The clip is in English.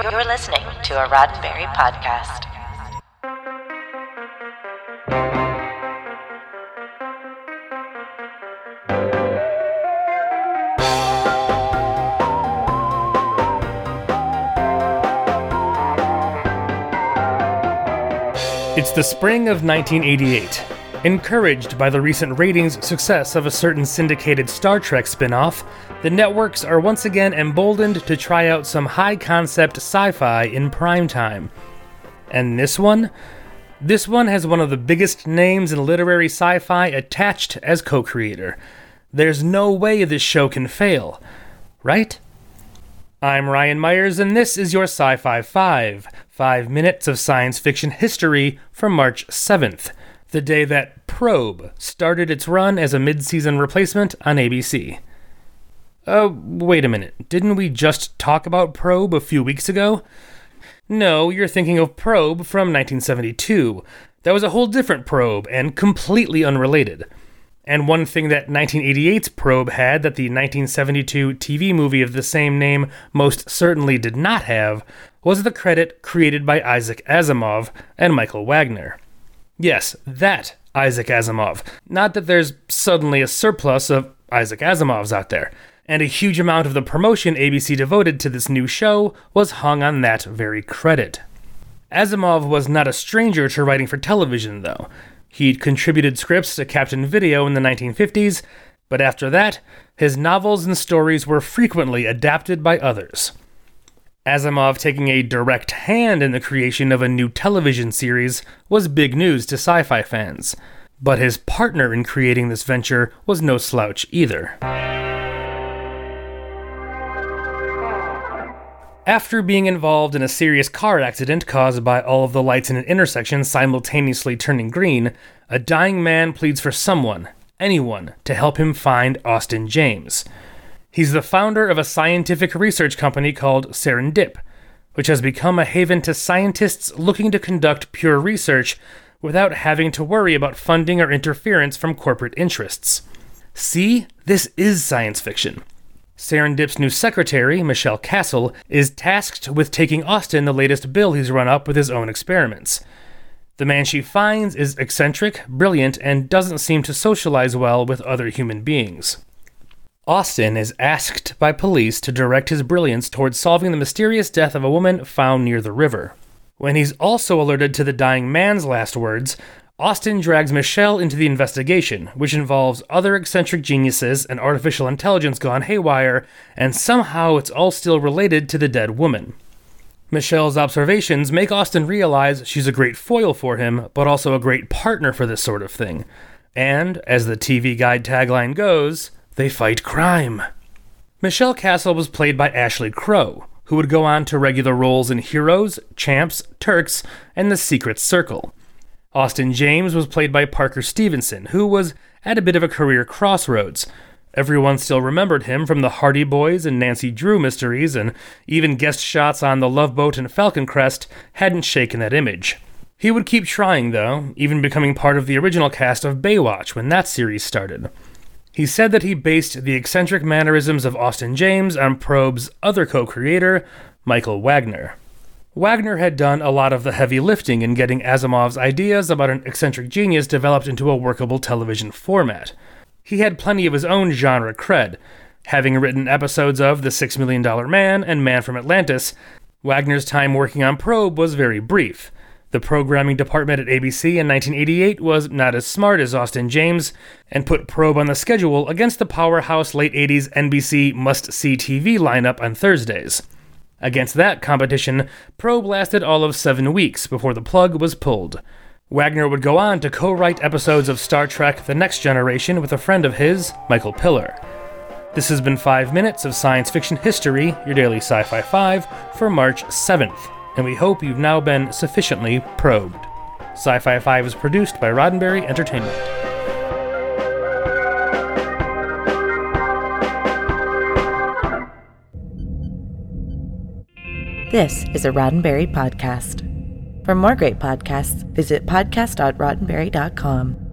You're listening to a Roddenberry podcast. It's the spring of 1988. Encouraged by the recent ratings success of a certain syndicated Star Trek spin off, the networks are once again emboldened to try out some high concept sci fi in prime time. And this one? This one has one of the biggest names in literary sci fi attached as co creator. There's no way this show can fail, right? I'm Ryan Myers, and this is your Sci Fi 5, five minutes of science fiction history for March 7th, the day that Probe started its run as a mid season replacement on ABC. Uh, wait a minute, didn't we just talk about Probe a few weeks ago? No, you're thinking of Probe from 1972. That was a whole different probe and completely unrelated. And one thing that 1988's probe had that the 1972 TV movie of the same name most certainly did not have was the credit created by Isaac Asimov and Michael Wagner. Yes, that Isaac Asimov. Not that there's suddenly a surplus of Isaac Asimovs out there. And a huge amount of the promotion ABC devoted to this new show was hung on that very credit. Asimov was not a stranger to writing for television, though. He'd contributed scripts to Captain Video in the 1950s, but after that, his novels and stories were frequently adapted by others. Asimov taking a direct hand in the creation of a new television series was big news to sci fi fans, but his partner in creating this venture was no slouch either. After being involved in a serious car accident caused by all of the lights in an intersection simultaneously turning green, a dying man pleads for someone, anyone, to help him find Austin James. He's the founder of a scientific research company called Serendip, which has become a haven to scientists looking to conduct pure research without having to worry about funding or interference from corporate interests. See, this is science fiction. Serendip's new secretary, Michelle Castle, is tasked with taking Austin the latest bill he's run up with his own experiments. The man she finds is eccentric, brilliant, and doesn't seem to socialize well with other human beings. Austin is asked by police to direct his brilliance towards solving the mysterious death of a woman found near the river. When he's also alerted to the dying man's last words, Austin drags Michelle into the investigation, which involves other eccentric geniuses and artificial intelligence gone haywire, and somehow it's all still related to the dead woman. Michelle's observations make Austin realize she's a great foil for him, but also a great partner for this sort of thing. And, as the TV Guide tagline goes, they fight crime. Michelle Castle was played by Ashley Crow, who would go on to regular roles in Heroes, Champs, Turks, and The Secret Circle. Austin James was played by Parker Stevenson, who was at a bit of a career crossroads. Everyone still remembered him from the Hardy Boys and Nancy Drew mysteries, and even guest shots on The Love Boat and Falcon Crest hadn't shaken that image. He would keep trying, though, even becoming part of the original cast of Baywatch when that series started. He said that he based the eccentric mannerisms of Austin James on Probe's other co creator, Michael Wagner. Wagner had done a lot of the heavy lifting in getting Asimov's ideas about an eccentric genius developed into a workable television format. He had plenty of his own genre cred, having written episodes of The Six Million Dollar Man and Man from Atlantis. Wagner's time working on Probe was very brief. The programming department at ABC in 1988 was not as smart as Austin James and put Probe on the schedule against the powerhouse late 80s NBC must see TV lineup on Thursdays. Against that competition, Probe lasted all of seven weeks before the plug was pulled. Wagner would go on to co write episodes of Star Trek The Next Generation with a friend of his, Michael Piller. This has been 5 minutes of science fiction history, your daily Sci Fi 5, for March 7th, and we hope you've now been sufficiently probed. Sci Fi 5 is produced by Roddenberry Entertainment. This is a Roddenberry podcast. For more great podcasts, visit podcast.roddenberry.com.